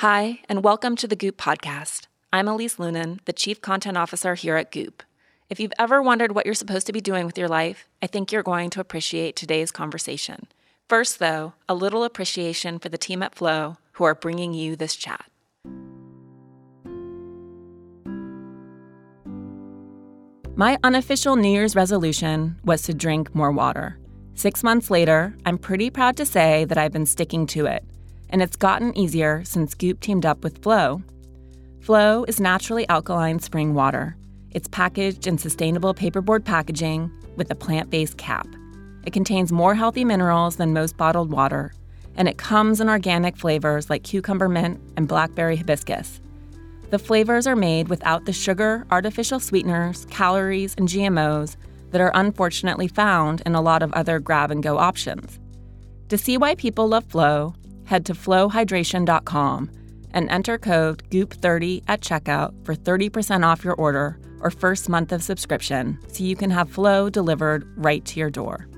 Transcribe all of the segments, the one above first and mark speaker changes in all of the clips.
Speaker 1: Hi, and welcome to the Goop podcast. I'm Elise Loehnen, the Chief Content Officer here at Goop. If you've ever wondered what you're supposed to be doing with your life, I think you're going to appreciate today's conversation. First, though, a little appreciation for the team at Flow who are bringing you this chat. My unofficial New Year's resolution was to drink more water. Six months later, I'm pretty proud to say that I've been sticking to it, and it's gotten easier since Goop teamed up with Flow. Flow is naturally alkaline spring water. It's packaged in sustainable paperboard packaging with a plant based cap. It contains more healthy minerals than most bottled water, and it comes in organic flavors like cucumber mint and blackberry hibiscus. The flavors are made without the sugar, artificial sweeteners, calories, and GMOs that are unfortunately found in a lot of other grab and go options. To see why people love Flow, head to flowhydration.com and enter code GOOP30 at checkout for 30% off your order or first month of subscription so you can have Flow delivered right to your door.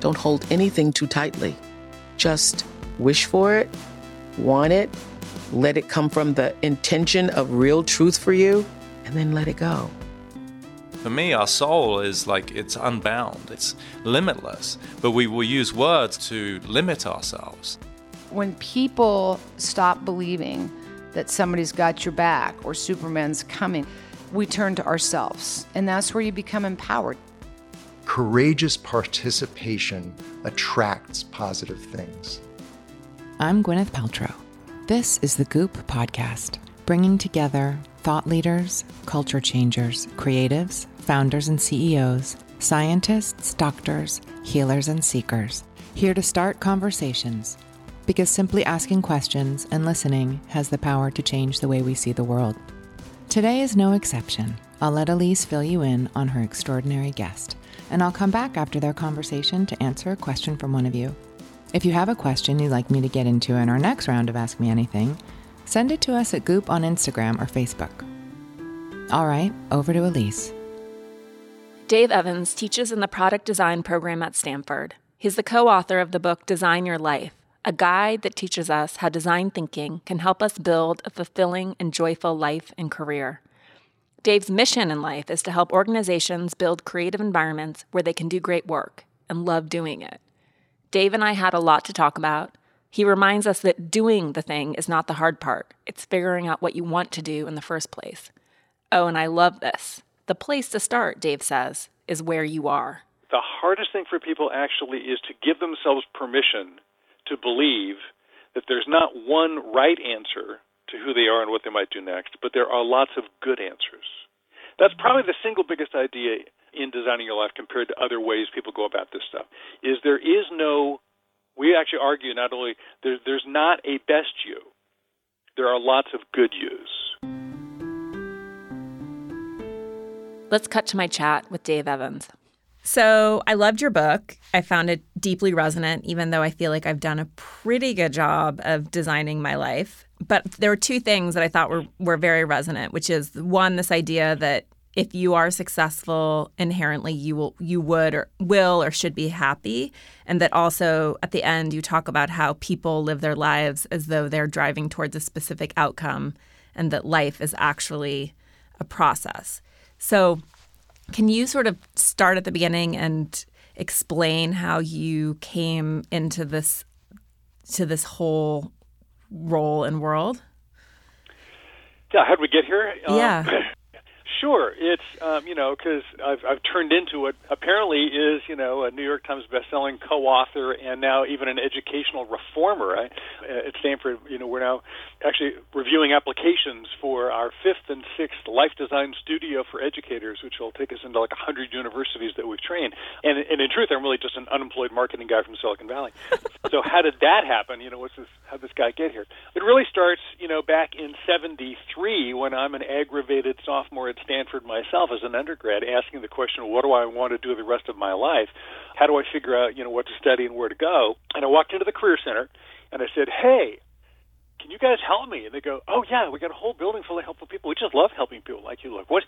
Speaker 2: Don't hold anything too tightly. Just wish for it, want it, let it come from the intention of real truth for you, and then let it go.
Speaker 3: For me, our soul is like it's unbound, it's limitless, but we will use words to limit ourselves.
Speaker 4: When people stop believing that somebody's got your back or Superman's coming, we turn to ourselves, and that's where you become empowered
Speaker 5: courageous participation attracts positive things.
Speaker 6: I'm Gwyneth Paltrow. This is the Goop Podcast, bringing together thought leaders, culture changers, creatives, founders and CEOs, scientists, doctors, healers, and seekers, here to start conversations. Because simply asking questions and listening has the power to change the way we see the world. Today is no exception. I'll let Elise fill you in on her extraordinary guest and I'll come back after their conversation to answer a question from one of you. If you have a question you'd like me to get into in our next round of Ask Me Anything, send it to us at Goop on Instagram or Facebook. All right, over to Elise.
Speaker 1: Dave Evans teaches in the product design program at Stanford. He's the co author of the book Design Your Life, a guide that teaches us how design thinking can help us build a fulfilling and joyful life and career. Dave's mission in life is to help organizations build creative environments where they can do great work and love doing it. Dave and I had a lot to talk about. He reminds us that doing the thing is not the hard part, it's figuring out what you want to do in the first place. Oh, and I love this. The place to start, Dave says, is where you are.
Speaker 7: The hardest thing for people actually is to give themselves permission to believe that there's not one right answer to who they are and what they might do next, but there are lots of good answers. That's probably the single biggest idea in designing your life compared to other ways people go about this stuff. Is there is no we actually argue not only there, there's not a best you, there are lots of good yous.
Speaker 1: Let's cut to my chat with Dave Evans. So I loved your book. I found it deeply resonant, even though I feel like I've done a pretty good job of designing my life. But there were two things that I thought were, were very resonant, which is one, this idea that if you are successful inherently you will you would or will or should be happy and that also at the end you talk about how people live their lives as though they're driving towards a specific outcome and that life is actually a process so can you sort of start at the beginning and explain how you came into this to this whole role and world?
Speaker 7: Yeah, how did we get here?
Speaker 1: Yeah.
Speaker 7: Um, Sure, it's um, you know because I've I've turned into what apparently is you know a New York Times best-selling co-author and now even an educational reformer. I, at Stanford, you know, we're now actually reviewing applications for our fifth and sixth life design studio for educators, which will take us into like a hundred universities that we've trained. And, and in truth, I'm really just an unemployed marketing guy from Silicon Valley. so how did that happen? You know, what's this? How did this guy get here? It really starts, you know, back in '73 when I'm an aggravated sophomore at Stanford Stanford myself as an undergrad, asking the question, what do I want to do the rest of my life? How do I figure out, you know, what to study and where to go? And I walked into the Career Center and I said, hey, can you guys help me? And they go, oh yeah, we got a whole building full of helpful people. We just love helping people like you. Look, what,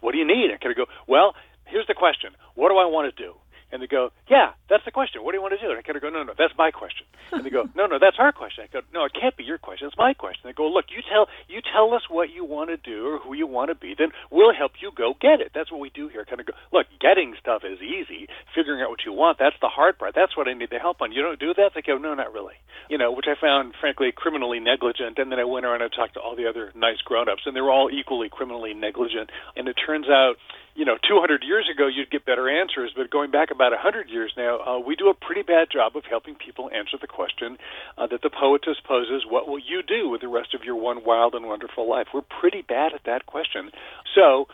Speaker 7: what do you need? And I kind of go, well, here's the question: What do I want to do? And they go, yeah, that's the question. What do you want to do? And I kind of go, no, no, that's my question. And they go, no, no, that's our question. I go, no, it can't be your question. It's my question. They go, look, you tell you tell us what you want to do or who you want to be, then we'll help you go get it. That's what we do here. Kind of go, look, getting stuff is easy. Figuring out what you want, that's the hard part. That's what I need the help on. You don't do that? They go, no, not really. You know, which I found, frankly, criminally negligent. And then I went around and talked to all the other nice grown-ups, and they were all equally criminally negligent. And it turns out you know, 200 years ago, you'd get better answers, but going back about 100 years now, uh, we do a pretty bad job of helping people answer the question uh, that the poetess poses what will you do with the rest of your one wild and wonderful life? We're pretty bad at that question. So,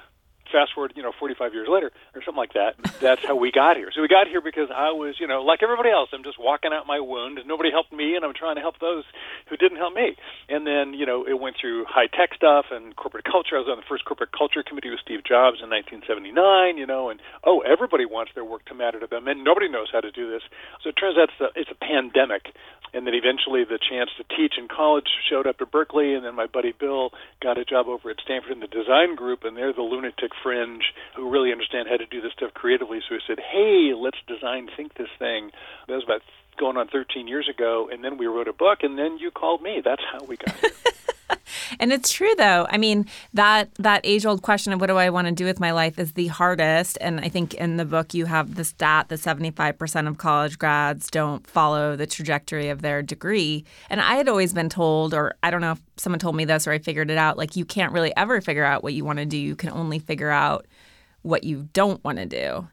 Speaker 7: fast forward, you know, 45 years later or something like that. That's how we got here. So we got here because I was, you know, like everybody else, I'm just walking out my wound. Nobody helped me, and I'm trying to help those who didn't help me. And then, you know, it went through high tech stuff and corporate culture. I was on the first corporate culture committee with Steve Jobs in 1979, you know, and oh, everybody wants their work to matter to them, and nobody knows how to do this. So it turns out it's a, it's a pandemic. And then eventually the chance to teach in college showed up at Berkeley, and then my buddy Bill got a job over at Stanford in the design group, and they're the lunatic fringe who really understand how to do this stuff creatively. So we said, hey, let's design think this thing. That was about going on 13 years ago, and then we wrote a book, and then you called me. That's how we got here.
Speaker 1: and it's true though. I mean, that that age-old question of what do I want to do with my life is the hardest. And I think in the book you have the stat that 75% of college grads don't follow the trajectory of their degree. And I had always been told or I don't know if someone told me this or I figured it out like you can't really ever figure out what you want to do. You can only figure out what you don't want to do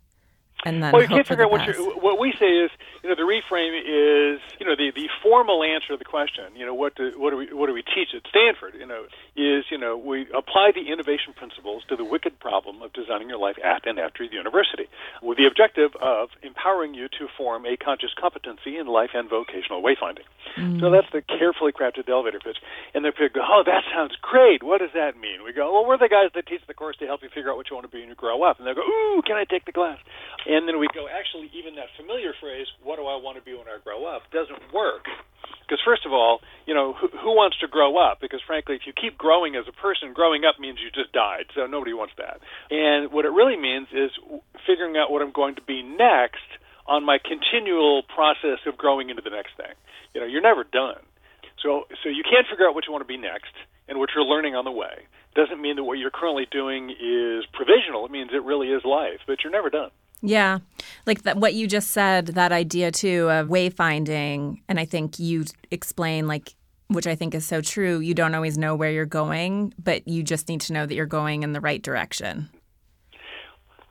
Speaker 1: and then
Speaker 7: well, you can't figure out what you what we say is you know the reframe is you know the the formal answer to the question you know what do what do we what do we teach at Stanford you know is you know we apply the innovation principles to the wicked problem of designing your life at and after the university with the objective of empowering you to form a conscious competency in life and vocational wayfinding. Mm. So that's the carefully crafted elevator pitch. And then people go, oh, that sounds great. What does that mean? We go, well, we're the guys that teach the course to help you figure out what you want to be when you grow up. And they go, ooh, can I take the class? And then we go, actually, even that familiar phrase, what do I want to be when I grow up, doesn't work. Because, first of all, you know, who, who wants to grow up? Because, frankly, if you keep growing as a person, growing up means you just died. So nobody wants that. And what it really means is figuring out what I'm going to be next on my continual process of growing into the next thing. You know, you're never done. So, so you can't figure out what you want to be next and what you're learning on the way. Doesn't mean that what you're currently doing is provisional. It means it really is life, but you're never done.
Speaker 1: Yeah. Like that what you just said, that idea too of wayfinding, and I think you explain like which I think is so true. You don't always know where you're going, but you just need to know that you're going in the right direction.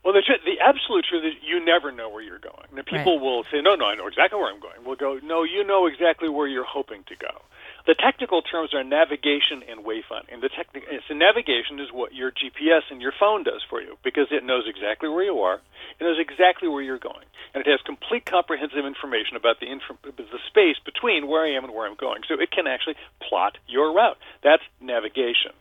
Speaker 7: Well, the, the absolute truth is you never know where you're going. Now, people right. will say, no, no, I know exactly where I'm going. We'll go, no, you know exactly where you're hoping to go. The technical terms are navigation and wayfinding. The techni- so navigation is what your GPS and your phone does for you because it knows exactly where you are, it knows exactly where you're going, and it has complete comprehensive information about the, inf- the space between where I am and where I'm going. So it can actually plot your route. That's navigation.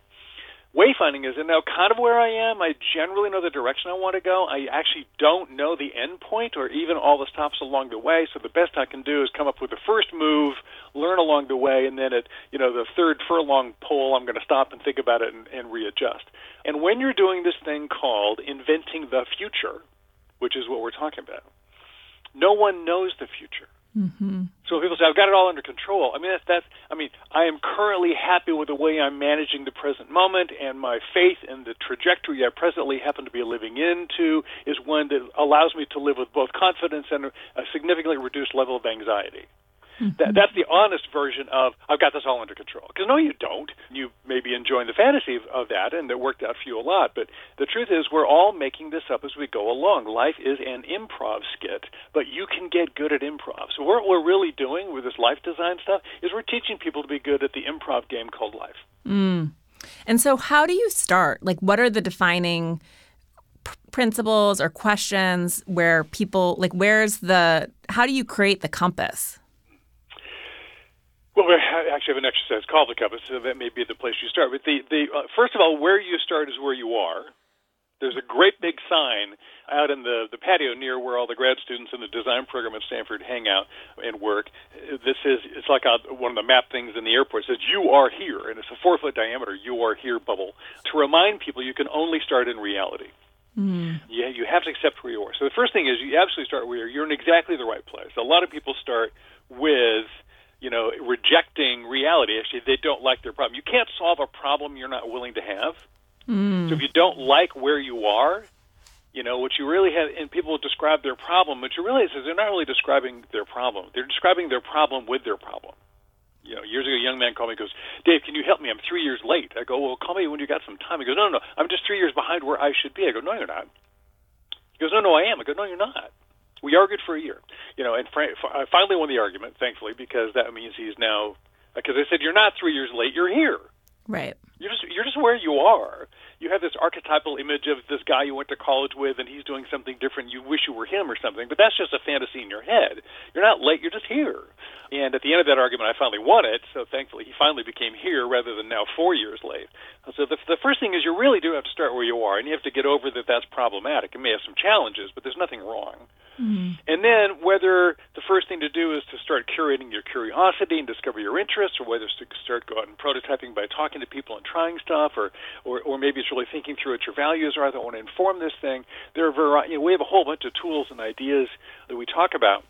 Speaker 7: Wayfinding is now kind of where I am. I generally know the direction I want to go. I actually don't know the end point or even all the stops along the way. So the best I can do is come up with the first move, learn along the way, and then at you know the third furlong pole, I'm going to stop and think about it and, and readjust. And when you're doing this thing called inventing the future, which is what we're talking about, no one knows the future. Mm-hmm. So people say I've got it all under control. I mean that's that's I mean I am currently happy with the way I'm managing the present moment, and my faith in the trajectory I presently happen to be living into is one that allows me to live with both confidence and a significantly reduced level of anxiety. That, that's the honest version of I've got this all under control. Because no, you don't. You may be enjoying the fantasy of, of that, and it worked out for you a lot. But the truth is, we're all making this up as we go along. Life is an improv skit, but you can get good at improv. So what we're really doing with this life design stuff is we're teaching people to be good at the improv game called life.
Speaker 1: Mm. And so, how do you start? Like, what are the defining principles or questions where people like? Where's the? How do you create the compass?
Speaker 7: Well, we actually have an exercise called the compass, so that may be the place you start. But the the uh, first of all, where you start is where you are. There's a great big sign out in the, the patio near where all the grad students in the design program at Stanford hang out and work. This is it's like a, one of the map things in the airport. It says you are here, and it's a four foot diameter "you are here" bubble to remind people you can only start in reality. Mm. Yeah, you have to accept where you are. So the first thing is you absolutely start where you're. You're in exactly the right place. A lot of people start with you know rejecting reality. Actually, they don't like their problem. You can't solve a problem you're not willing to have. Mm. So if you don't like where you are, you know what you really have, and people describe their problem. What you realize is they're not really describing their problem; they're describing their problem with their problem. You know, years ago, a young man called me and goes, Dave, can you help me? I'm three years late. I go, well, call me when you got some time. He goes, no, no, no, I'm just three years behind where I should be. I go, no, you're not. He goes, no, no, I am. I go, no, you're not. We argued for a year, you know, and I finally won the argument, thankfully, because that means he's now. Because I said, you're not three years late. You're here.
Speaker 1: Right.
Speaker 7: You're just you're just where you are. You have this archetypal image of this guy you went to college with, and he's doing something different. You wish you were him or something, but that's just a fantasy in your head. You're not late. You're just here. And at the end of that argument, I finally won it. So thankfully, he finally became here rather than now four years late. So the the first thing is you really do have to start where you are, and you have to get over that that's problematic. It may have some challenges, but there's nothing wrong. Mm-hmm. And then whether the first thing to do is to start curating your curiosity and discover your interests, or whether it's to start go out and prototyping by talking to people and trying stuff, or or, or maybe it's really thinking through what your values are that want to inform this thing. There are variety, you know, we have a whole bunch of tools and ideas that we talk about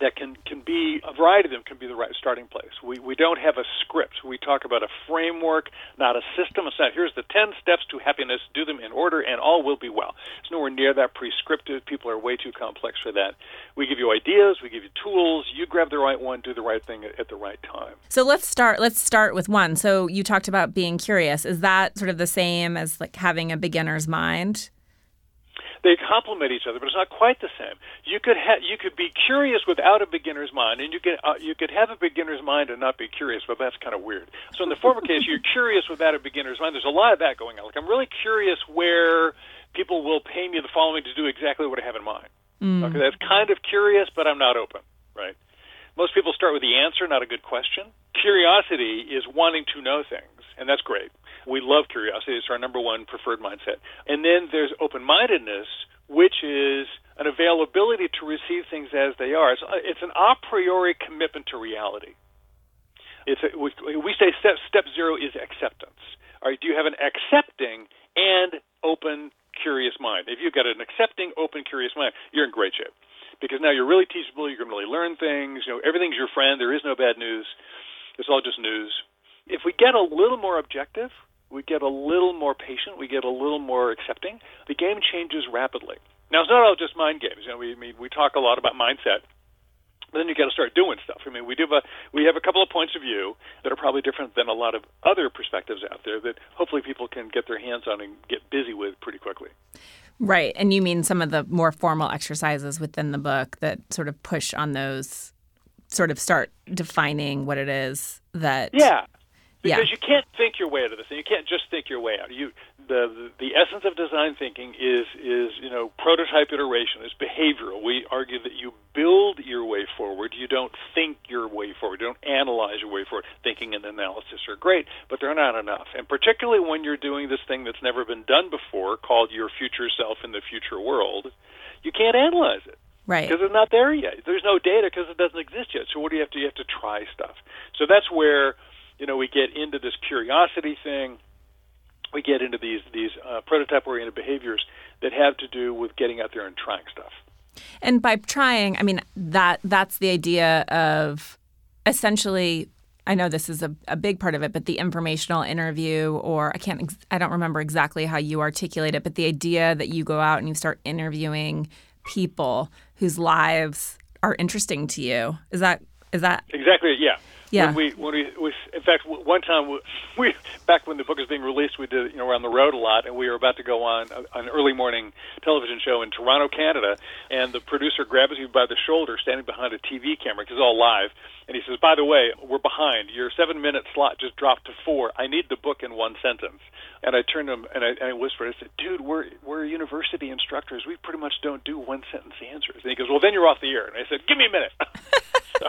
Speaker 7: that can can be a variety of them can be the right starting place. We we don't have a script. We talk about a framework, not a system. It's not here's the ten steps to happiness. Do them in order, and all will be well. It's nowhere near that prescriptive. People are way too complex for that. We give you ideas. We give you tools. You grab the right one. Do the right thing at, at the right time.
Speaker 1: So let's start. Let's start with one. So you talked about being curious. Is that sort of the same as like having a beginner's mind?
Speaker 7: They complement each other, but it's not quite the same. You could ha- you could be curious without a beginner's mind, and you could uh, you could have a beginner's mind and not be curious, but that's kind of weird. So in the former case, you're curious without a beginner's mind. There's a lot of that going on. Like I'm really curious where people will pay me the following to do exactly what I have in mind. Mm. Okay, that's kind of curious, but I'm not open. Right. Most people start with the answer, not a good question. Curiosity is wanting to know things, and that's great. We love curiosity. It's our number one preferred mindset. And then there's open mindedness, which is an availability to receive things as they are. It's, uh, it's an a priori commitment to reality. It's a, we, we say step, step zero is acceptance. All right, do you have an accepting and open, curious mind? If you've got an accepting, open, curious mind, you're in great shape because now you're really teachable. You can really learn things. You know, everything's your friend. There is no bad news. It's all just news. If we get a little more objective, we get a little more patient, we get a little more accepting, the game changes rapidly. Now, it's not all just mind games. You know, we we talk a lot about mindset. But then you got to start doing stuff. I mean, we do. A, we have a couple of points of view that are probably different than a lot of other perspectives out there that hopefully people can get their hands on and get busy with pretty quickly.
Speaker 1: Right, and you mean some of the more formal exercises within the book that sort of push on those, sort of start defining what it is that.
Speaker 7: Yeah, because yeah. you can't think your way out of this, and you can't just think your way out. You the, the the essence of design thinking is is you know prototype iteration is behavioral. We argue that you build your way forward. You don't think your way forward. You don't analyze your way forward. Thinking and analysis are great, but they're not enough. And particularly when you're doing this thing that's never been done before, called your future self in the future world, you can't analyze it.
Speaker 1: Right.
Speaker 7: Because it's not there yet. There's no data because it doesn't exist yet. So what do you have to? You have to try stuff. So that's where you know, we get into this curiosity thing. We get into these these uh, prototype oriented behaviors that have to do with getting out there and trying stuff.
Speaker 1: And by trying, I mean that that's the idea of essentially I know this is a, a big part of it, but the informational interview, or I can't, I don't remember exactly how you articulate it, but the idea that you go out and you start interviewing people whose lives are interesting to you. Is that Is that
Speaker 7: exactly? Yeah.
Speaker 1: Yeah.
Speaker 7: When we, when we, we, in fact, one time we, back when the book was being released, we did, you know, we're on the road a lot, and we were about to go on an early morning television show in Toronto, Canada, and the producer grabs me by the shoulder, standing behind a TV camera, because it's all live, and he says, "By the way, we're behind. Your seven-minute slot just dropped to four. I need the book in one sentence." And I turned to him and I, and I whispered, I said, "Dude, we're we're university instructors. We pretty much don't do one-sentence answers." And he goes, "Well, then you're off the air." And I said, "Give me a minute." so,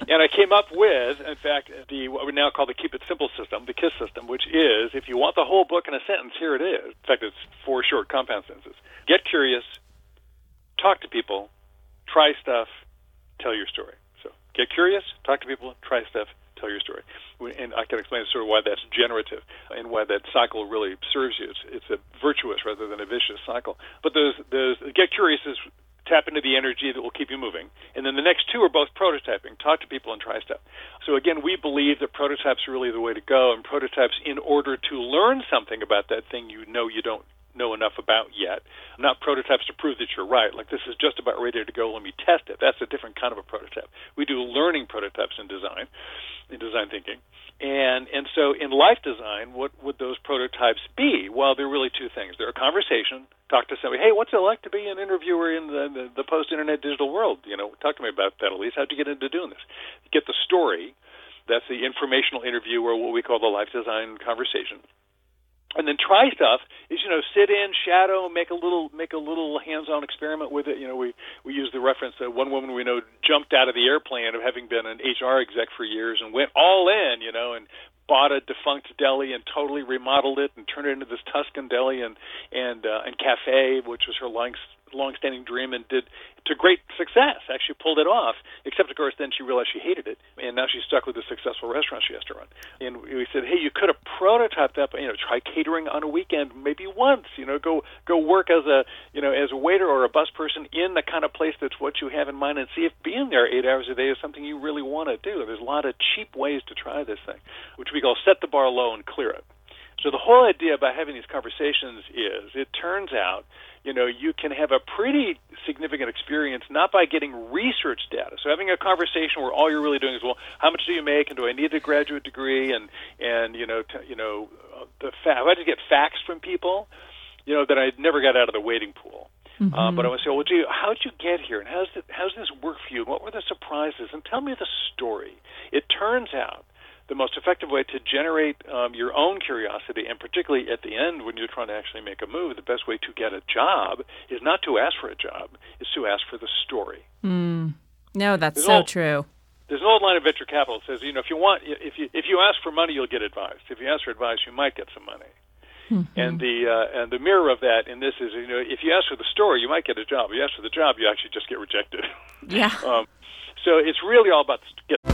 Speaker 7: and I came up with, in fact, the what we now call the Keep It Simple system, the KISS system, which is if you want the whole book in a sentence, here it is. In fact, it's four short compound sentences. Get curious, talk to people, try stuff, tell your story. So get curious, talk to people, try stuff, tell your story. And I can explain sort of why that's generative and why that cycle really serves you. It's, it's a virtuous rather than a vicious cycle. But those, those get curious is tap into the energy that will keep you moving. And then the next two are both prototyping. Talk to people and try stuff. So again, we believe that prototypes are really the way to go, and prototypes in order to learn something about that thing you know you don't know enough about yet. Not prototypes to prove that you're right. Like this is just about ready to go. Let me test it. That's a different kind of a prototype. We do learning prototypes in design, in design thinking. And and so in life design, what would those prototypes be? Well, they're really two things. They're a conversation. Talk to somebody. Hey, what's it like to be an interviewer in the, the, the post-internet digital world? You know, talk to me about that, Elise. How'd you get into doing this? Get the story. That's the informational interview, or what we call the life design conversation and then try stuff is you know sit in shadow make a little make a little hands on experiment with it. You know we we use the reference that one woman we know jumped out of the airplane of having been an hr exec for years and went all in you know and bought a defunct deli and totally remodeled it and turned it into this tuscan deli and and uh, and cafe which was her long long-standing dream and did to great success. Actually pulled it off. Except of course, then she realized she hated it, and now she's stuck with a successful restaurant she has to run. And we said, hey, you could have prototyped that. You know, try catering on a weekend, maybe once. You know, go go work as a you know as a waiter or a bus person in the kind of place that's what you have in mind, and see if being there eight hours a day is something you really want to do. There's a lot of cheap ways to try this thing, which we call set the bar low and clear it. So the whole idea about having these conversations is, it turns out you know, you can have a pretty significant experience not by getting research data. So having a conversation where all you're really doing is, well, how much do you make, and do I need a graduate degree, and and you know, t- you know, the fa- I had to get facts from people, you know, that I never got out of the waiting pool. Mm-hmm. Uh, but I would say, well, gee, how'd you get here, and how's it, how's this work for you, what were the surprises, and tell me the story. It turns out the most effective way to generate um, your own curiosity, and particularly at the end when you're trying to actually make a move, the best way to get a job is not to ask for a job, is to ask for the story.
Speaker 1: Mm. No, that's there's so old, true.
Speaker 7: There's an old line of venture capital that says, you know, if you want, if you if you ask for money, you'll get advice. If you ask for advice, you might get some money. Mm-hmm. And the uh, and the mirror of that in this is, you know, if you ask for the story, you might get a job. If you ask for the job, you actually just get rejected.
Speaker 1: Yeah. um,
Speaker 7: so it's really all about the, get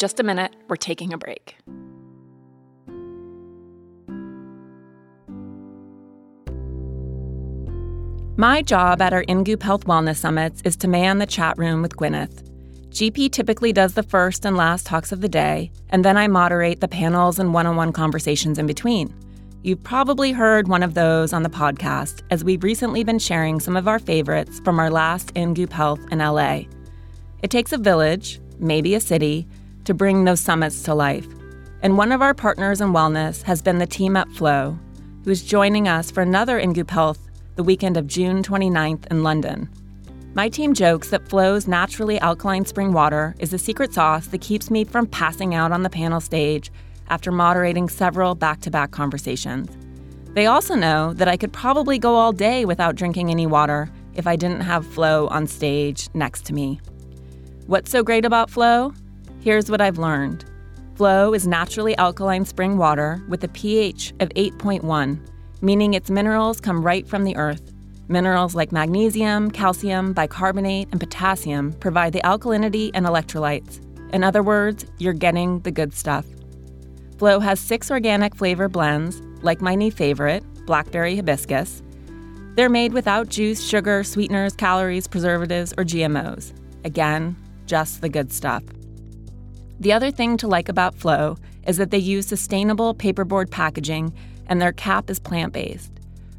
Speaker 1: Just a minute, we're taking a break. My job at our InGoop Health Wellness Summits is to man the chat room with Gwyneth. GP typically does the first and last talks of the day, and then I moderate the panels and one on one conversations in between. You've probably heard one of those on the podcast, as we've recently been sharing some of our favorites from our last InGoop Health in LA. It takes a village, maybe a city, to bring those summits to life. And one of our partners in wellness has been the team at Flow, who is joining us for another InGoop Health the weekend of June 29th in London. My team jokes that Flow's naturally alkaline spring water is the secret sauce that keeps me from passing out on the panel stage after moderating several back to back conversations. They also know that I could probably go all day without drinking any water if I didn't have Flow on stage next to me. What's so great about Flow? Here's what I've learned Flow is naturally alkaline spring water with a pH of 8.1, meaning its minerals come right from the earth. Minerals like magnesium, calcium, bicarbonate, and potassium provide the alkalinity and electrolytes. In other words, you're getting the good stuff. Flow has six organic flavor blends, like my new favorite, blackberry hibiscus. They're made without juice, sugar, sweeteners, calories, preservatives, or GMOs. Again, just the good stuff. The other thing to like about Flow is that they use sustainable paperboard packaging and their cap is plant based.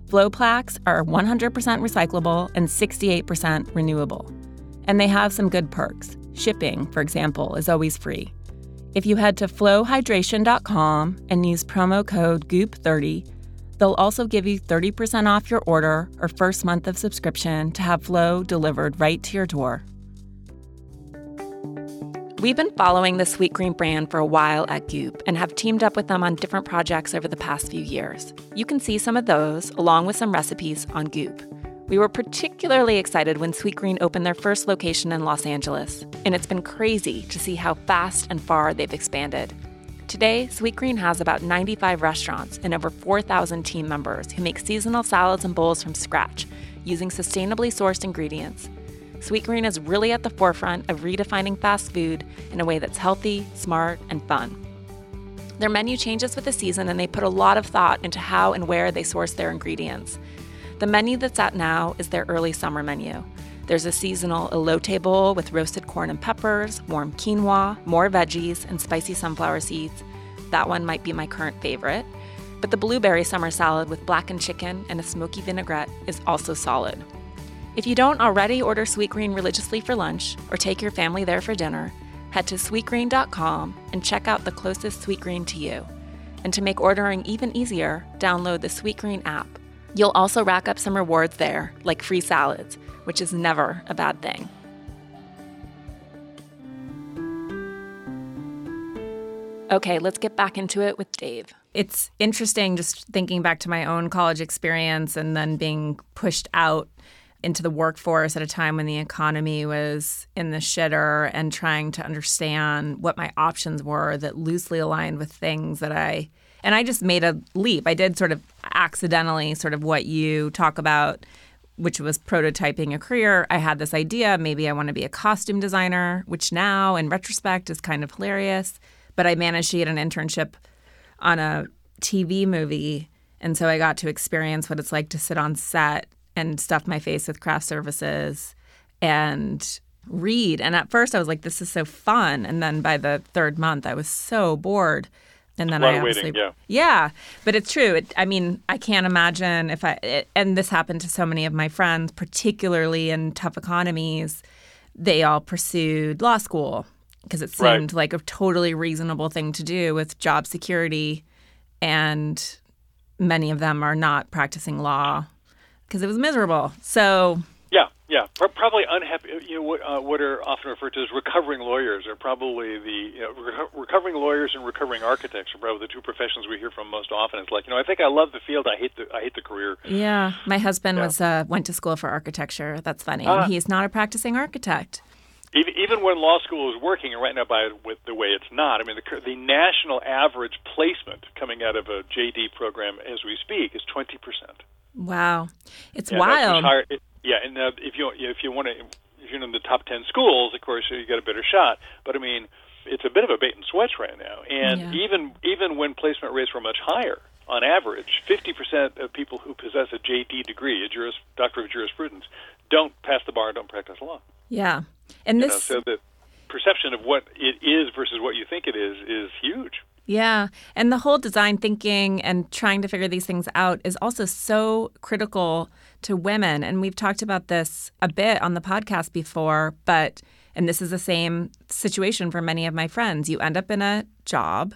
Speaker 1: Flow plaques are 100% recyclable and 68% renewable. And they have some good perks. Shipping, for example, is always free. If you head to flowhydration.com and use promo code GOOP30, they'll also give you 30% off your order or first month of subscription to have Flow delivered right to your door. We've been following the Sweetgreen brand for a while at Goop and have teamed up with them on different projects over the past few years. You can see some of those, along with some recipes, on Goop. We were particularly excited when Sweetgreen opened their first location in Los Angeles, and it's been crazy to see how fast and far they've expanded. Today, Sweetgreen has about 95 restaurants and over 4,000 team members who make seasonal salads and bowls from scratch using sustainably sourced ingredients. Sweetgreen is really at the forefront of redefining fast food in a way that's healthy, smart, and fun. Their menu changes with the season, and they put a lot of thought into how and where they source their ingredients. The menu that's out now is their early summer menu. There's a seasonal elote bowl with roasted corn and peppers, warm quinoa, more veggies, and spicy sunflower seeds. That one might be my current favorite. But the blueberry summer salad with blackened chicken and a smoky vinaigrette is also solid. If you don't already order Sweetgreen religiously for lunch or take your family there for dinner, head to sweetgreen.com and check out the closest Sweetgreen to you. And to make ordering even easier, download the Sweetgreen app. You'll also rack up some rewards there, like free salads, which is never a bad thing. Okay, let's get back into it with Dave.
Speaker 6: It's interesting just thinking back to my own college experience and then being pushed out into the workforce at a time when the economy was in the shitter and trying to understand what my options were that loosely aligned with things that I and I just made a leap. I did sort of accidentally sort of what you talk about which was prototyping a career. I had this idea, maybe I want to be a costume designer, which now in retrospect is kind of hilarious, but I managed to get an internship on a TV movie and so I got to experience what it's like to sit on set and stuff my face with craft services and read. And at first I was like, this is so fun. And then by the third month, I was so bored. And then I
Speaker 7: obviously, waiting, yeah.
Speaker 6: yeah, but it's true. It, I mean, I can't imagine if I, it, and this happened to so many of my friends, particularly in tough economies, they all pursued law school because it seemed
Speaker 7: right.
Speaker 6: like a totally reasonable thing to do with job security. And many of them are not practicing law because it was miserable. So
Speaker 7: yeah, yeah, probably unhappy. You know, what, uh, what are often referred to as recovering lawyers are probably the you know, reco- recovering lawyers and recovering architects are probably the two professions we hear from most often. It's like you know, I think I love the field, I hate the I hate the career.
Speaker 6: Yeah, my husband yeah. was uh, went to school for architecture. That's funny. Uh, he's not a practicing architect.
Speaker 7: Even, even when law school is working, and right now by with the way it's not. I mean, the, the national average placement coming out of a JD program as we speak is twenty percent.
Speaker 6: Wow, it's
Speaker 7: yeah,
Speaker 6: wild.
Speaker 7: Higher, it, yeah, and uh, if you if you want to, if you're in the top ten schools, of course you get a better shot. But I mean, it's a bit of a bait and switch right now. And
Speaker 6: yeah.
Speaker 7: even even when placement rates were much higher, on average, 50% of people who possess a JD degree, a juris, doctor of jurisprudence, don't pass the bar, and don't practice law.
Speaker 6: Yeah, and
Speaker 7: you
Speaker 6: this
Speaker 7: know, so the perception of what it is versus what you think it is is huge.
Speaker 6: Yeah. And the whole design thinking and trying to figure these things out is also so critical to women. And we've talked about this a bit on the podcast before, but, and this is the same situation for many of my friends. You end up in a job,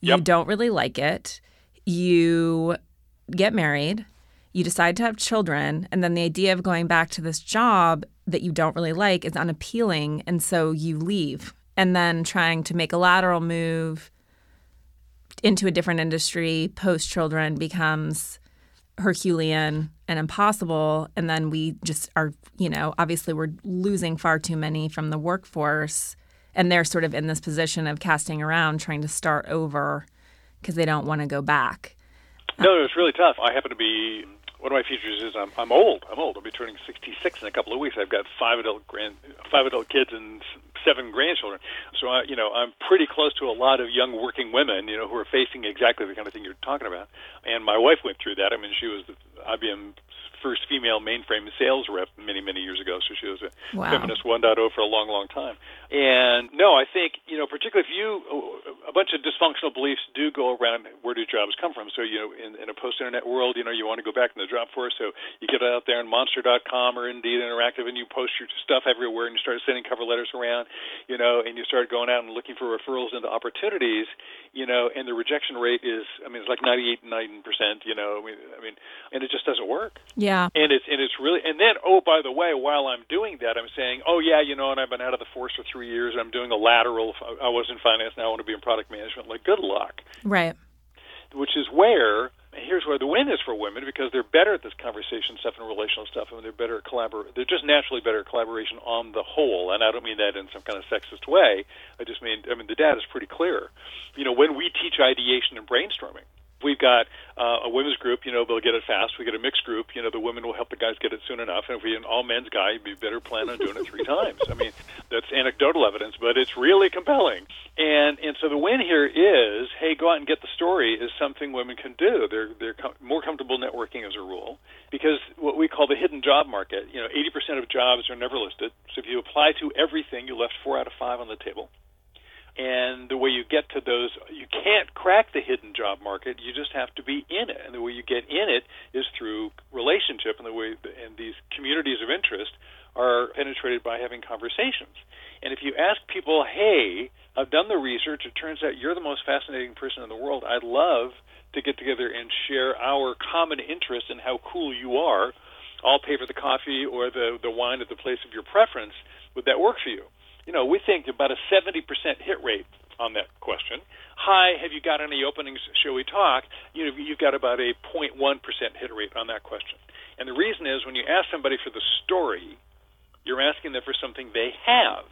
Speaker 6: you
Speaker 7: Yep.
Speaker 6: don't really like it, you get married, you decide to have children, and then the idea of going back to this job
Speaker 1: that you don't really like is unappealing and so you leave and then trying to make a lateral move into a different industry post children becomes herculean and impossible and then we just are you know obviously we're losing far too many from the workforce and they're sort of in this position of casting around trying to start over because they don't want to go back
Speaker 7: no it's really tough i happen to be one of my features is I'm, I'm old. I'm old. I'll be turning 66 in a couple of weeks. I've got five adult grand, five adult kids and seven grandchildren. So I, you know, I'm pretty close to a lot of young working women, you know, who are facing exactly the kind of thing you're talking about. And my wife went through that. I mean, she was the IBM first female mainframe sales rep many, many years ago. So she was a wow. feminist 1.0 for a long, long time. And no, I think, you know, particularly if you, a bunch of dysfunctional beliefs do go around where do jobs come from. So, you know, in, in a post internet world, you know, you want to go back in the job force. So you get out there on monster.com or Indeed Interactive and you post your stuff everywhere and you start sending cover letters around, you know, and you start going out and looking for referrals into opportunities, you know, and the rejection rate is, I mean, it's like 98, 9%, you know, I mean, I mean, and it just doesn't work.
Speaker 1: Yeah.
Speaker 7: And it's and it's really and then oh by the way, while I'm doing that, I'm saying oh yeah, you know, and I've been out of the force for three years. I'm doing a lateral. I was in finance, now I want to be in product management. Like good luck.
Speaker 1: Right.
Speaker 7: Which is where here's where the win is for women because they're better at this conversation stuff and relational stuff, and they're better at collaborate. They're just naturally better at collaboration on the whole. And I don't mean that in some kind of sexist way. I just mean I mean the data is pretty clear. You know, when we teach ideation and brainstorming, we've got uh, a women's group, you know, they'll get it fast. We get a mixed group, you know, the women will help the guys get it soon enough. And if we an all men's guy, you'd be better plan on doing it three times. I mean, that's anecdotal evidence, but it's really compelling. And and so the win here is, hey, go out and get the story is something women can do. They're they're com- more comfortable networking as a rule because what we call the hidden job market, you know, 80% of jobs are never listed. So if you apply to everything, you left four out of five on the table and the way you get to those you can't crack the hidden job market. You just have to be in it. And the way you get in it is through relationship and the way and these communities of interest are penetrated by having conversations. And if you ask people hey i've done the research. It turns out you're the most fascinating person in the world. I'd love to get together and share our common interest in how cool you are. I'll pay for the coffee or the the wine at the place of your preference. Would that work for you you know, we think about a 70% hit rate on that question. Hi, have you got any openings? Shall we talk? You know, you've got about a 0.1% hit rate on that question. And the reason is when you ask somebody for the story, you're asking them for something they have.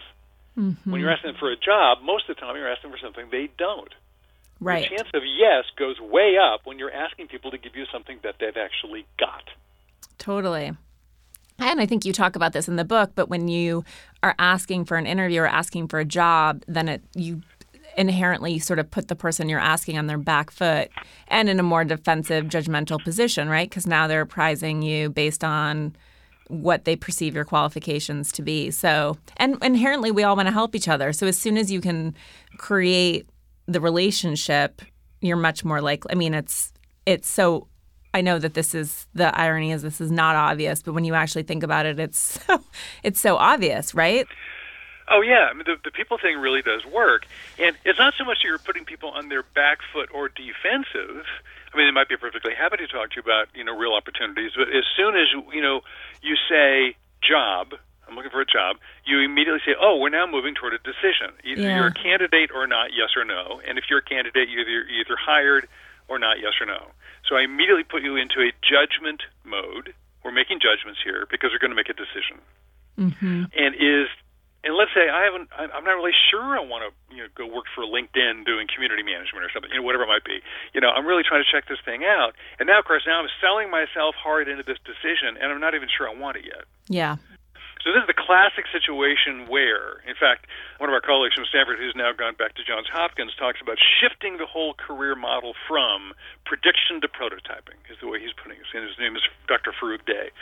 Speaker 7: Mm-hmm. When you're asking them for a job, most of the time you're asking for something they don't.
Speaker 1: Right.
Speaker 7: The chance of yes goes way up when you're asking people to give you something that they've actually got.
Speaker 1: Totally. And I think you talk about this in the book, but when you are asking for an interview or asking for a job, then it you inherently sort of put the person you're asking on their back foot and in a more defensive, judgmental position, right? Because now they're prizing you based on what they perceive your qualifications to be. So, and inherently, we all want to help each other. So, as soon as you can create the relationship, you're much more likely. I mean, it's it's so I know that this is the irony is this is not obvious, but when you actually think about it, it's so, it's so obvious, right?
Speaker 7: Oh yeah, I mean the the people thing really does work, and it's not so much that you're putting people on their back foot or defensive. I mean, they might be perfectly happy to talk to you about you know real opportunities, but as soon as you know you say job, I'm looking for a job, you immediately say, oh, we're now moving toward a decision. Either yeah. you're a candidate or not, yes or no. And if you're a candidate, you're either, you're either hired or not, yes or no. So I immediately put you into a judgment mode. We're making judgments here because we're going to make a decision. Mm-hmm. And is and let's say I haven't, I'm not really sure I want to, you know, go work for LinkedIn doing community management or something, you know, whatever it might be. You know, I'm really trying to check this thing out. And now, of course, now I'm selling myself hard into this decision, and I'm not even sure I want it yet.
Speaker 1: Yeah.
Speaker 7: So this is the classic situation where, in fact, one of our colleagues from Stanford, who's now gone back to Johns Hopkins, talks about shifting the whole career model from prediction to prototyping. Is the way he's putting it. And his name is Dr. Farouk Dey.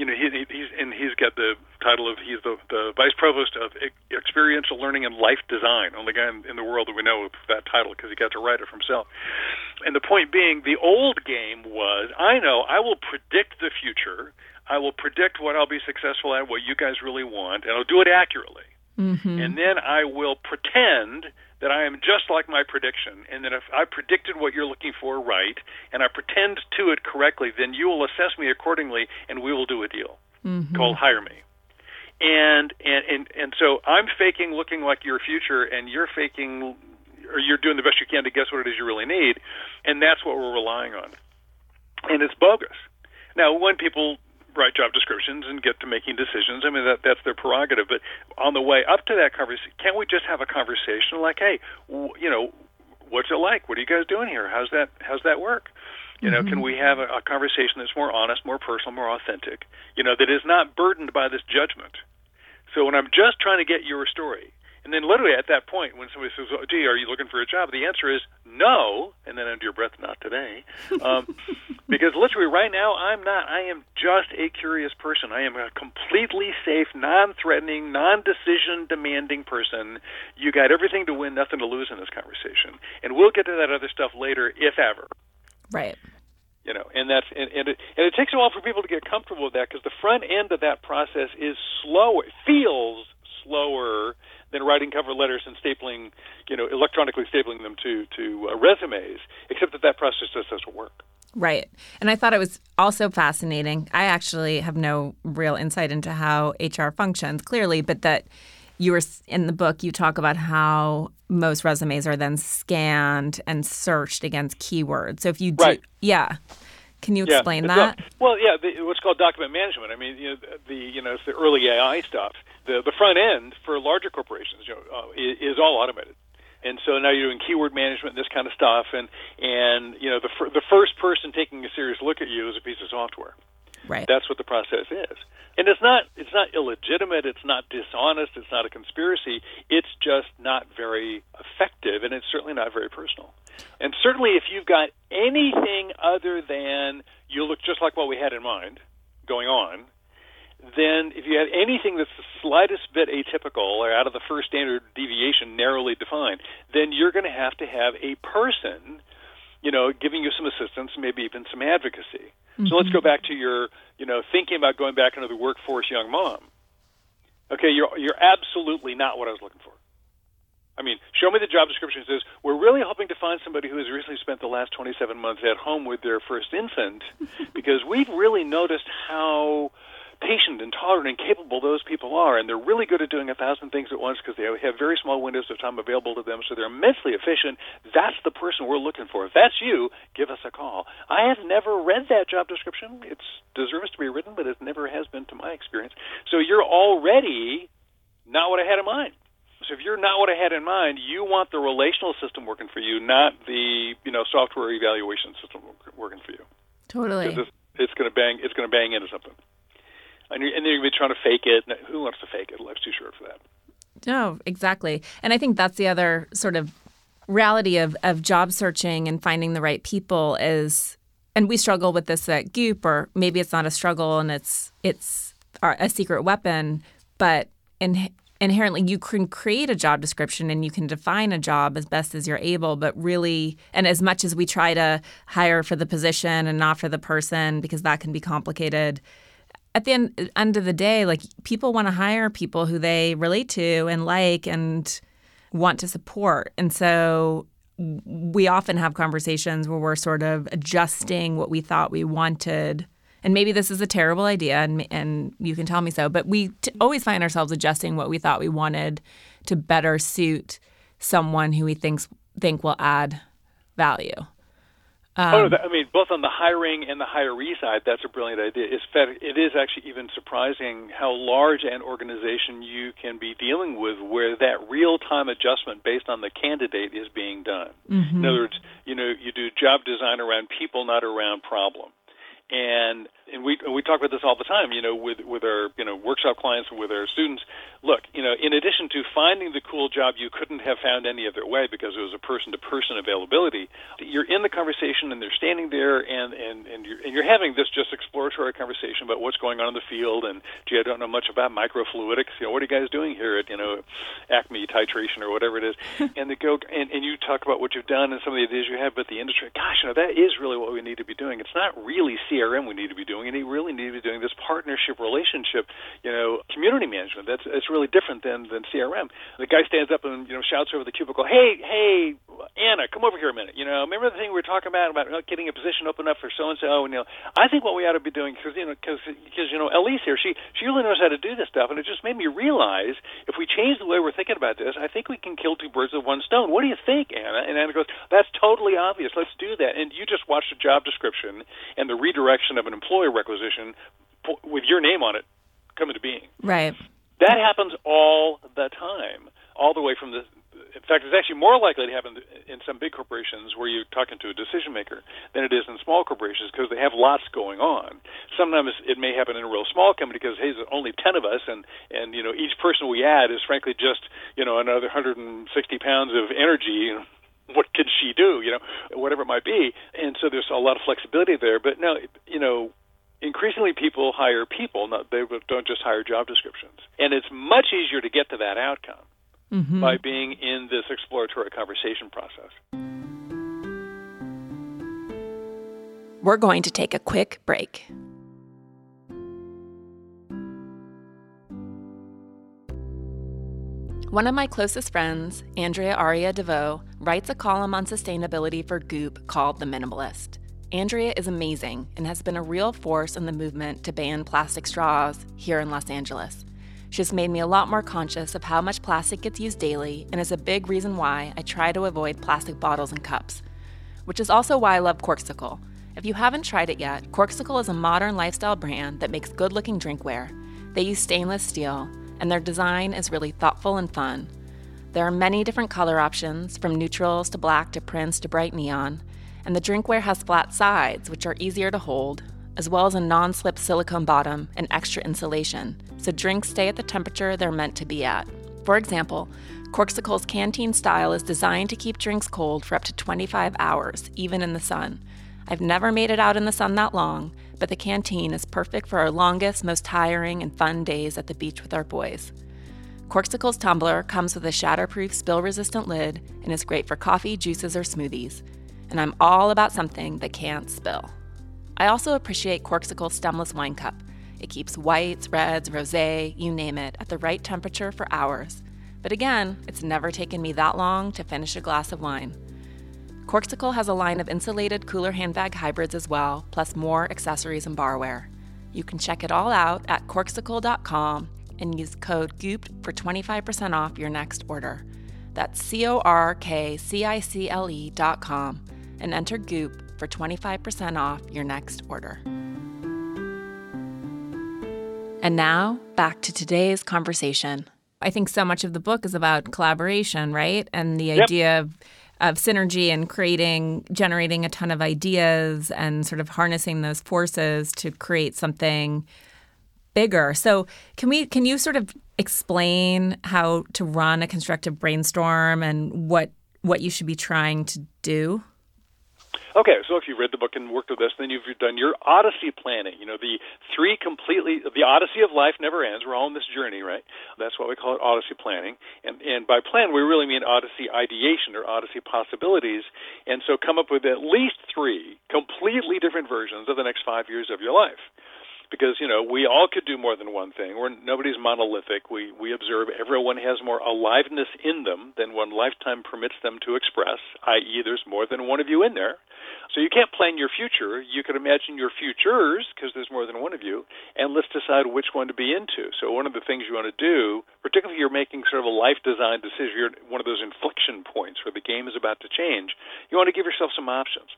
Speaker 7: You know, he, he's and he's got the title of he's the, the vice provost of experiential learning and life design. Only guy in, in the world that we know with that title because he got to write it for himself. And the point being, the old game was, I know I will predict the future I will predict what I'll be successful at, what you guys really want, and I'll do it accurately. Mm-hmm. And then I will pretend that I am just like my prediction, and that if I predicted what you're looking for right, and I pretend to it correctly, then you will assess me accordingly, and we will do a deal mm-hmm. called hire me. and and and and so I'm faking looking like your future, and you're faking, or you're doing the best you can to guess what it is you really need, and that's what we're relying on, and it's bogus. Now, when people write job descriptions and get to making decisions. I mean, that that's their prerogative. But on the way up to that conversation, can't we just have a conversation like, hey, w- you know, what's it like? What are you guys doing here? How's that? How's that work? You know, mm-hmm. can we have a, a conversation that's more honest, more personal, more authentic? You know, that is not burdened by this judgment. So when I'm just trying to get your story, and then literally at that point, when somebody says, oh, "Gee, are you looking for a job?" The answer is no, and then under your breath, "Not today," um, because literally right now I'm not. I am just a curious person. I am a completely safe, non-threatening, non-decision demanding person. You got everything to win, nothing to lose in this conversation, and we'll get to that other stuff later, if ever.
Speaker 1: Right
Speaker 7: you know and that's and, and it and it takes a while for people to get comfortable with that because the front end of that process is slow it feels slower than writing cover letters and stapling, you know, electronically stapling them to to uh, resumes. Except that that process just doesn't work.
Speaker 1: Right. And I thought it was also fascinating. I actually have no real insight into how HR functions, clearly, but that you were in the book, you talk about how most resumes are then scanned and searched against keywords. So if you do,
Speaker 7: right.
Speaker 1: yeah. Can you
Speaker 7: yeah,
Speaker 1: explain that?
Speaker 7: Well, yeah, the, what's called document management. I mean, you know, the you know, it's the early AI stuff. The the front end for larger corporations, you know, uh, is, is all automated. And so now you're doing keyword management, and this kind of stuff, and and you know the fir- the first person taking a serious look at you is a piece of software.
Speaker 1: Right.
Speaker 7: That's what the process is. And it's not it's not illegitimate, it's not dishonest, it's not a conspiracy. It's just not very effective and it's certainly not very personal. And certainly if you've got anything other than you look just like what we had in mind going on, then if you have anything that's the slightest bit atypical or out of the first standard deviation narrowly defined, then you're going to have to have a person, you know, giving you some assistance, maybe even some advocacy. Mm-hmm. So let's go back to your, you know, thinking about going back into the workforce, young mom. Okay, you're you're absolutely not what I was looking for. I mean, show me the job description says we're really hoping to find somebody who has recently spent the last 27 months at home with their first infant, because we've really noticed how patient and tolerant and capable those people are, and they're really good at doing a thousand things at once because they have very small windows of time available to them, so they're immensely efficient. That's the person we're looking for. If that's you, give us a call. I have never read that job description. It deserves to be written, but it never has been to my experience. So you're already not what I had in mind. So if you're not what I had in mind, you want the relational system working for you, not the you know software evaluation system working for you.
Speaker 1: Totally.
Speaker 7: It's, it's going to bang. It's going to bang into something and, you're, and then you're going to be trying to fake it. Who wants to fake it? Life's too short for that.
Speaker 1: No, exactly. And I think that's the other sort of reality of, of job searching and finding the right people is and we struggle with this at Goop or maybe it's not a struggle and it's it's a secret weapon but in, inherently you can create a job description and you can define a job as best as you're able but really and as much as we try to hire for the position and not for the person because that can be complicated at the end, end of the day, like people want to hire people who they relate to and like and want to support. And so we often have conversations where we're sort of adjusting what we thought we wanted. And maybe this is a terrible idea, and, and you can tell me so, but we t- always find ourselves adjusting what we thought we wanted to better suit someone who we thinks think will add value.
Speaker 7: Um, oh, I mean, both on the hiring and the hiree side, that's a brilliant idea. It's it is actually even surprising how large an organization you can be dealing with, where that real-time adjustment based on the candidate is being done.
Speaker 1: Mm-hmm.
Speaker 7: In other words, you know, you do job design around people, not around problem. And and we we talk about this all the time, you know, with with our you know workshop clients and with our students. Look, you know, in addition to finding the cool job you couldn't have found any other way because it was a person to person availability, you're in the conversation and they're standing there and and and you're and you're having this just exploratory conversation about what's going on in the field and gee, I don't know much about microfluidics. You know, what are you guys doing here at you know Acme titration or whatever it is? and they go and and you talk about what you've done and some of the ideas you have, but the industry, gosh, you know, that is really what we need to be doing. It's not really CRM we need to be doing doing, and he really needs to be doing this partnership relationship, you know, community management. That's it's really different than than CRM. The guy stands up and you know shouts over the cubicle, "Hey, hey, Anna, come over here a minute. You know, remember the thing we were talking about about getting a position open up for so and so. And you know, I think what we ought to be doing because you know because because you know Elise here, she she really knows how to do this stuff, and it just made me realize if we change the way we're thinking about this, I think we can kill two birds with one stone. What do you think, Anna? And Anna goes, that's totally obvious. Let's do that. And you just watched a job description and the redirection of an employer requisition with your name on it come into being.
Speaker 1: Right.
Speaker 7: That happens all the time, all the way from the. In fact, it's actually more likely to happen in some big corporations where you're talking to a decision maker than it is in small corporations because they have lots going on. Sometimes it may happen in a real small company because hey, there's only ten of us, and and you know each person we add is frankly just you know another 160 pounds of energy. what can she do? You know, whatever it might be. And so there's a lot of flexibility there. But no, you know, increasingly people hire people, not, they don't just hire job descriptions. And it's much easier to get to that outcome mm-hmm. by being in this exploratory conversation process.
Speaker 1: We're going to take a quick break. One of my closest friends, Andrea Aria DeVoe, writes a column on sustainability for Goop called The Minimalist. Andrea is amazing and has been a real force in the movement to ban plastic straws here in Los Angeles. She's made me a lot more conscious of how much plastic gets used daily and is a big reason why I try to avoid plastic bottles and cups. Which is also why I love Corkcicle. If you haven't tried it yet, Corkcicle is a modern lifestyle brand that makes good looking drinkware. They use stainless steel, and their design is really thoughtful and fun. There are many different color options, from neutrals to black to prints to bright neon and the drinkware has flat sides, which are easier to hold, as well as a non slip silicone bottom and extra insulation, so drinks stay at the temperature they're meant to be at. For example, Corkcicle's canteen style is designed to keep drinks cold for up to 25 hours, even in the sun. I've never made it out in the sun that long, but the canteen is perfect for our longest, most tiring, and fun days at the beach with our boys. Corkcicle's tumbler comes with a shatterproof, spill resistant lid and is great for coffee, juices, or smoothies and I'm all about something that can't spill. I also appreciate Corkcicle's stemless wine cup. It keeps whites, reds, rosé, you name it, at the right temperature for hours. But again, it's never taken me that long to finish a glass of wine. Corkcicle has a line of insulated cooler handbag hybrids as well, plus more accessories and barware. You can check it all out at corkcicle.com and use code GOOPED for 25% off your next order. That's C O R K C I C L E dot com and enter Goop for 25% off your next order. And now, back to today's conversation. I think so much of the book is about collaboration, right? And the yep. idea of, of synergy and creating, generating a ton of ideas and sort of harnessing those forces to create something bigger. So, can we can you sort of explain how to run a constructive brainstorm and what what you should be trying to do?
Speaker 7: Okay, so if you read the book and worked with us, then you've done your Odyssey planning. You know, the three completely, the Odyssey of life never ends. We're all on this journey, right? That's why we call it Odyssey planning. And, and by plan, we really mean Odyssey ideation or Odyssey possibilities. And so come up with at least three completely different versions of the next five years of your life because you know we all could do more than one thing. We're nobody's monolithic. We we observe everyone has more aliveness in them than one lifetime permits them to express. I.e., there's more than one of you in there. So you can't plan your future. You can imagine your futures because there's more than one of you, and let's decide which one to be into. So one of the things you want to do, particularly if you're making sort of a life design decision, you're one of those inflection points where the game is about to change. You want to give yourself some options.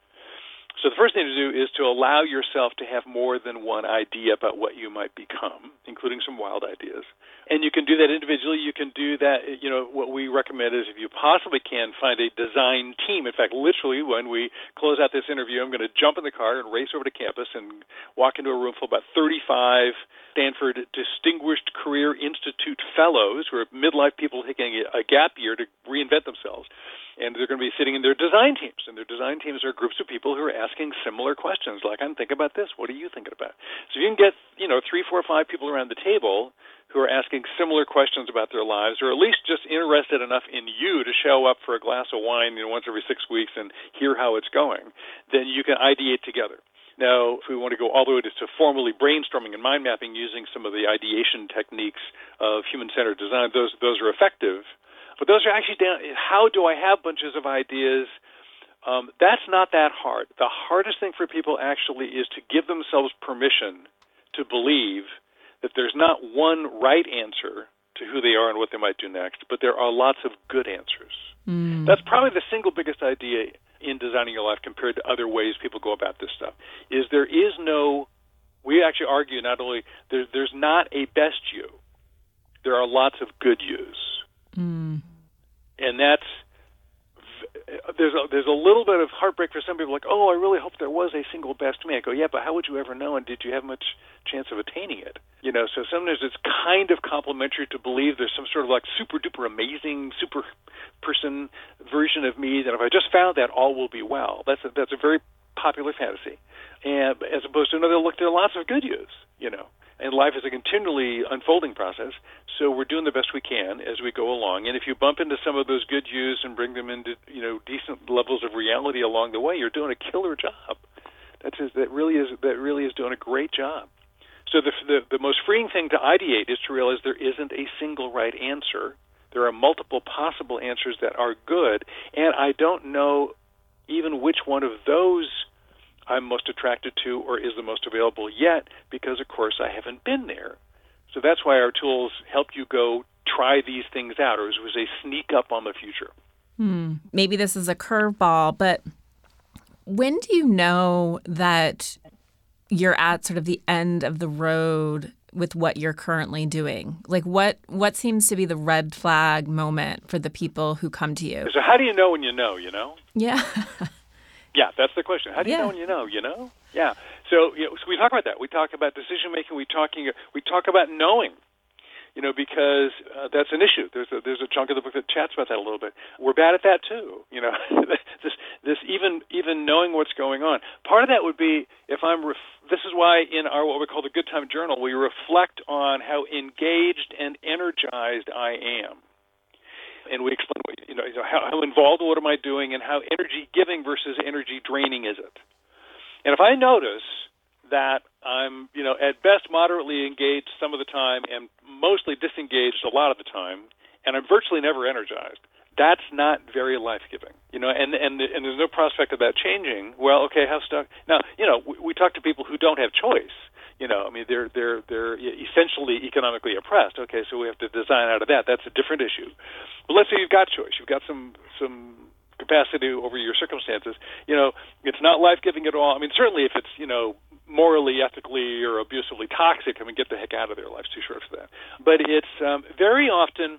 Speaker 7: So the first thing to do is to allow yourself to have more than one idea about what you might become, including some wild ideas. And you can do that individually. You can do that, you know, what we recommend is if you possibly can find a design team. In fact, literally when we close out this interview, I'm going to jump in the car and race over to campus and walk into a room full of about 35 Stanford Distinguished Career Institute fellows who are midlife people taking a gap year to reinvent themselves and they're going to be sitting in their design teams. And their design teams are groups of people who are asking similar questions, like I'm thinking about this. What are you thinking about? So you can get you know three, four, five people around the table who are asking similar questions about their lives, or at least just interested enough in you to show up for a glass of wine you know, once every six weeks and hear how it's going, then you can ideate together. Now, if we want to go all the way to, to formally brainstorming and mind mapping using some of the ideation techniques of human centered design, those those are effective. But those are actually down. How do I have bunches of ideas? Um, that's not that hard. The hardest thing for people actually is to give themselves permission to believe that there's not one right answer to who they are and what they might do next, but there are lots of good answers. Mm. That's probably the single biggest idea in designing your life compared to other ways people go about this stuff. Is there is no we actually argue not only there's there's not a best you, there are lots of good yous, mm. And that's there's a, there's a little bit of heartbreak for some people. Like, oh, I really hope there was a single best me. I go, yeah, but how would you ever know? And did you have much chance of attaining it? You know, so sometimes it's kind of complimentary to believe there's some sort of like super duper amazing super person version of me that if I just found that, all will be well. That's a, that's a very popular fantasy, and as opposed to another look, there are lots of good use. You know, and life is a continually unfolding process. So we're doing the best we can as we go along. And if you bump into some of those good views and bring them into you know decent levels of reality along the way, you're doing a killer job. That's that really is that really is doing a great job. So the, the the most freeing thing to ideate is to realize there isn't a single right answer. There are multiple possible answers that are good, and I don't know even which one of those I'm most attracted to or is the most available yet because, of course, I haven't been there. So that's why our tools help you go try these things out, or as we say, sneak up on the future.
Speaker 1: Hmm. Maybe this is a curveball, but when do you know that you're at sort of the end of the road with what you're currently doing? Like what what seems to be the red flag moment for the people who come to you?
Speaker 7: So how do you know when you know, you know?
Speaker 1: Yeah.
Speaker 7: Yeah, that's the question. How do you yeah. know when you know? You know? Yeah. So, you know, so we talk about that. We talk about decision making. We talking. We talk about knowing. You know, because uh, that's an issue. There's a there's a chunk of the book that chats about that a little bit. We're bad at that too. You know, this this even even knowing what's going on. Part of that would be if I'm. Ref- this is why in our what we call the Good Time Journal we reflect on how engaged and energized I am and we explain what, you know how, how involved what am I doing and how energy giving versus energy draining is it. And if I notice that I'm you know at best moderately engaged some of the time and mostly disengaged a lot of the time, and I'm virtually never energized, that's not very life giving, you know. And and and there's no prospect of that changing. Well, okay, how stuck? Now, you know, we, we talk to people who don't have choice you know, I mean, they're they're they're essentially economically oppressed. Okay, so we have to design out of that. That's a different issue. But let's say you've got choice. You've got some some capacity over your circumstances. You know, it's not life giving at all. I mean, certainly if it's you know morally, ethically, or abusively toxic, I mean, get the heck out of there. Life's too short for that. But it's um, very often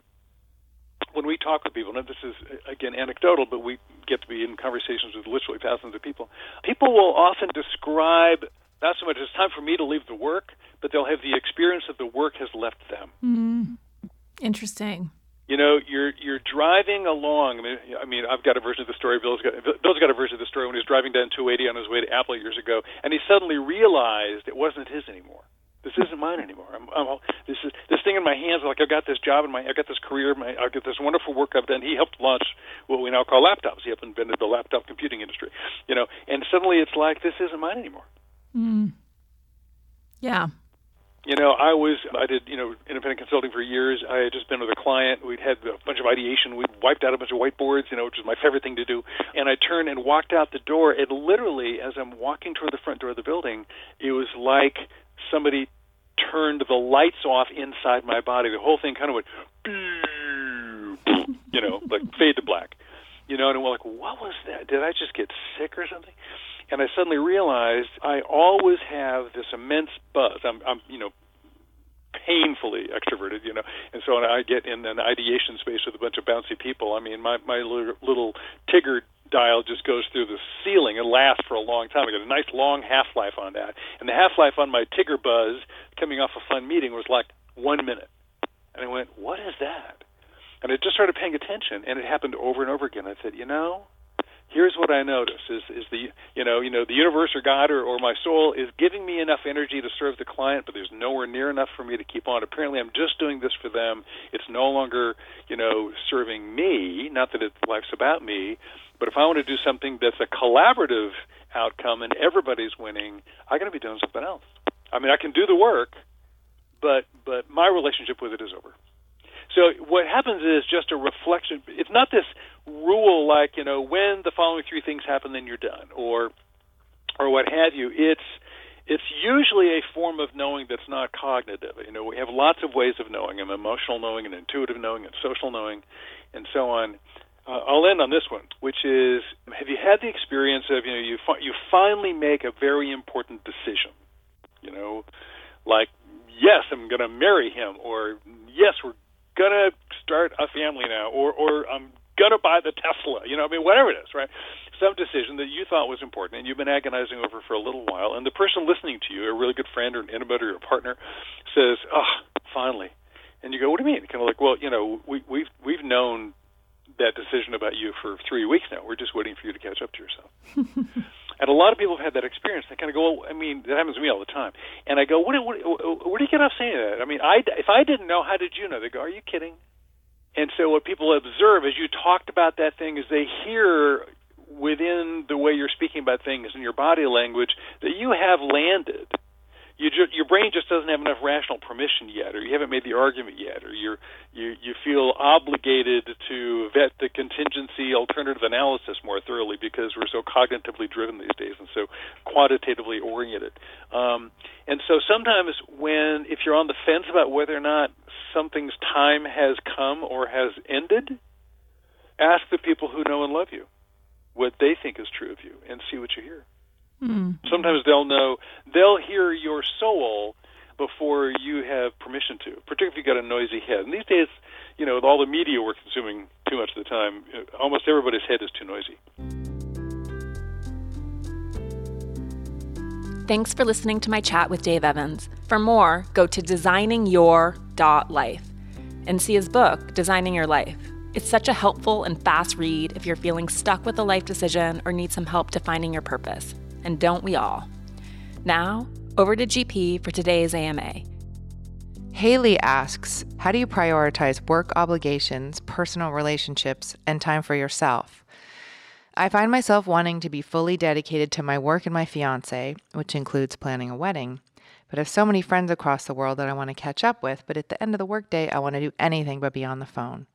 Speaker 7: when we talk with people, and this is again anecdotal, but we get to be in conversations with literally thousands of people. People will often describe not so much it's time for me to leave the work, but they'll have the experience that the work has left them.
Speaker 1: Mm-hmm. Interesting.
Speaker 7: You know, you're you're driving along. I mean, I mean, I've got a version of the story. Bill's got Bill's got a version of the story when he was driving down 280 on his way to Apple years ago, and he suddenly realized it wasn't his anymore. This isn't mine anymore. I'm, I'm this is this thing in my hands. Like I've got this job in my, I've got this career. My, I've got this wonderful work I've done. He helped launch what we now call laptops. He helped invented the laptop computing industry. You know, and suddenly it's like this isn't mine anymore.
Speaker 1: Mm. Yeah.
Speaker 7: You know, I was I did you know independent consulting for years. I had just been with a client. We'd had a bunch of ideation. We'd wiped out a bunch of whiteboards, you know, which was my favorite thing to do. And I turned and walked out the door. And literally, as I'm walking toward the front door of the building, it was like somebody turned the lights off inside my body. The whole thing kind of went, you know, like fade to black. You know, and we're like, what was that? Did I just get sick or something? And I suddenly realized I always have this immense buzz. I'm, I'm you know, painfully extroverted, you know, and so when I get in an ideation space with a bunch of bouncy people, I mean, my my little Tigger dial just goes through the ceiling and lasts for a long time. I got a nice long half life on that, and the half life on my Tigger buzz coming off a fun meeting was like one minute, and I went, "What is that?" And I just started paying attention, and it happened over and over again. I said, "You know, here's what I notice is is the you know you know the universe or God or, or my soul is giving me enough energy to serve the client, but there's nowhere near enough for me to keep on. Apparently, I'm just doing this for them. It's no longer you know serving me. Not that it, life's about me, but if I want to do something that's a collaborative outcome and everybody's winning, I got to be doing something else. I mean, I can do the work, but but my relationship with it is over. So what happens is just a reflection. It's not this rule like you know when the following three things happen, then you're done, or or what have you. It's it's usually a form of knowing that's not cognitive. You know, we have lots of ways of knowing, an emotional knowing, and intuitive knowing, and social knowing, and so on. Uh, I'll end on this one, which is: Have you had the experience of you know you fi- you finally make a very important decision? You know, like yes, I'm going to marry him, or yes, we're going to start a family now, or or I'm going to buy the Tesla. You know, I mean, whatever it is, right? Some decision that you thought was important and you've been agonizing over for a little while, and the person listening to you, a really good friend or an intimate or a partner, says, "Oh, finally," and you go, "What do you mean?" Kind of like, "Well, you know, we we've we've known that decision about you for three weeks now. We're just waiting for you to catch up to yourself." and a lot of people have had that experience. They kind of go, well, I mean, that happens to me all the time. And I go, what, what, where do you get off saying that? I mean, I, if I didn't know, how did you know? They go, are you kidding? And so what people observe as you talked about that thing is they hear within the way you're speaking about things and your body language that you have landed you ju- your brain just doesn't have enough rational permission yet, or you haven't made the argument yet, or you're you you feel obligated to vet the contingency alternative analysis more thoroughly because we're so cognitively driven these days and so quantitatively oriented. Um, and so sometimes when if you're on the fence about whether or not something's time has come or has ended, ask the people who know and love you what they think is true of you and see what you hear. Mm. Sometimes they'll know, they'll hear your soul before you have permission to, particularly if you've got a noisy head. And these days, you know, with all the media we're consuming too much of the time, almost everybody's head is too noisy.
Speaker 1: Thanks for listening to my chat with Dave Evans. For more, go to designingyour.life and see his book, Designing Your Life. It's such a helpful and fast read if you're feeling stuck with a life decision or need some help defining your purpose and don't we all? Now, over to GP for today's AMA.
Speaker 6: Haley asks How do you prioritize work obligations, personal relationships, and time for yourself? I find myself wanting to be fully dedicated to my work and my fiance, which includes planning a wedding. But I have so many friends across the world that I want to catch up with, but at the end of the workday, I want to do anything but be on the phone.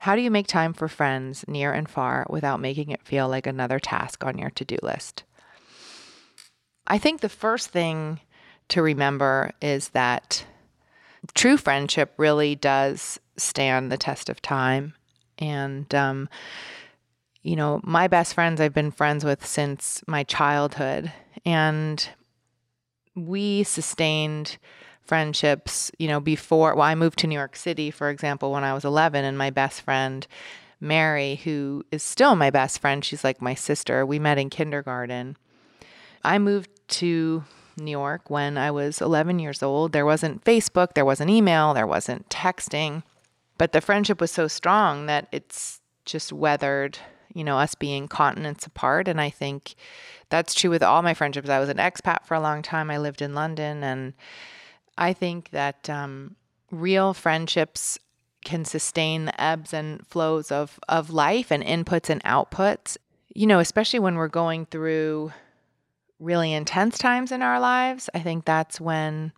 Speaker 6: How do you make time for friends near and far without making it feel like another task on your to do list? I think the first thing to remember is that true friendship really does stand the test of time. And, um, you know, my best friends I've been friends with since my childhood. And we sustained friendships, you know, before, well, I moved to New York City, for example, when I was 11, and my best friend, Mary, who is still my best friend, she's like my sister, we met in kindergarten. I moved to New York when I was 11 years old. There wasn't Facebook, there wasn't email, there wasn't texting, but the friendship was so strong that it's just weathered, you know, us being continents apart. And I think that's true with all my friendships. I was an expat for a long time, I lived in London, and I think that um, real friendships can sustain the ebbs and flows of, of life and inputs and outputs. You know, especially when we're going through really intense times in our lives, I think that's when,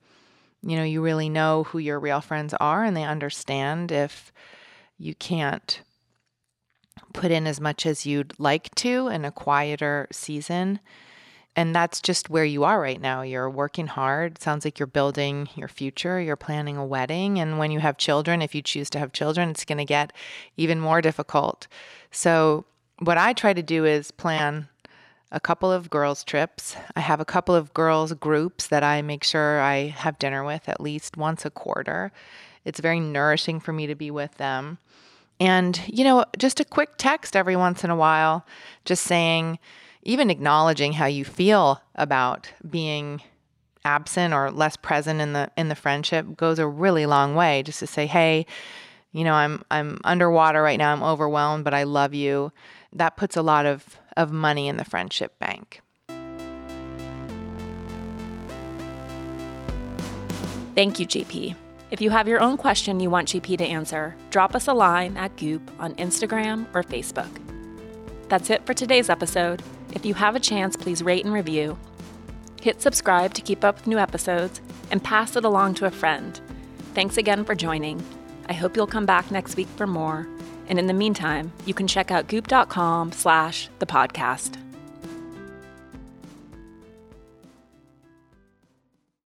Speaker 6: you know, you really know who your real friends are and they understand if you can't put in as much as you'd like to in a quieter season. And that's just where you are right now. You're working hard. It sounds like you're building your future. You're planning a wedding. And when you have children, if you choose to have children, it's going to get even more difficult. So, what I try to do is plan a couple of girls' trips. I have a couple of girls' groups that I make sure I have dinner with at least once a quarter. It's very nourishing for me to be with them. And, you know, just a quick text every once in a while, just saying, even acknowledging how you feel about being absent or less present in the in the friendship goes a really long way just to say hey you know i'm i'm underwater right now i'm overwhelmed but i love you that puts a lot of of money in the friendship bank.
Speaker 1: Thank you, GP. If you have your own question you want GP to answer, drop us a line at Goop on Instagram or Facebook. That's it for today's episode. If you have a chance, please rate and review. Hit subscribe to keep up with new episodes and pass it along to a friend. Thanks again for joining. I hope you'll come back next week for more And in the meantime, you can check out goop.com slash the podcast.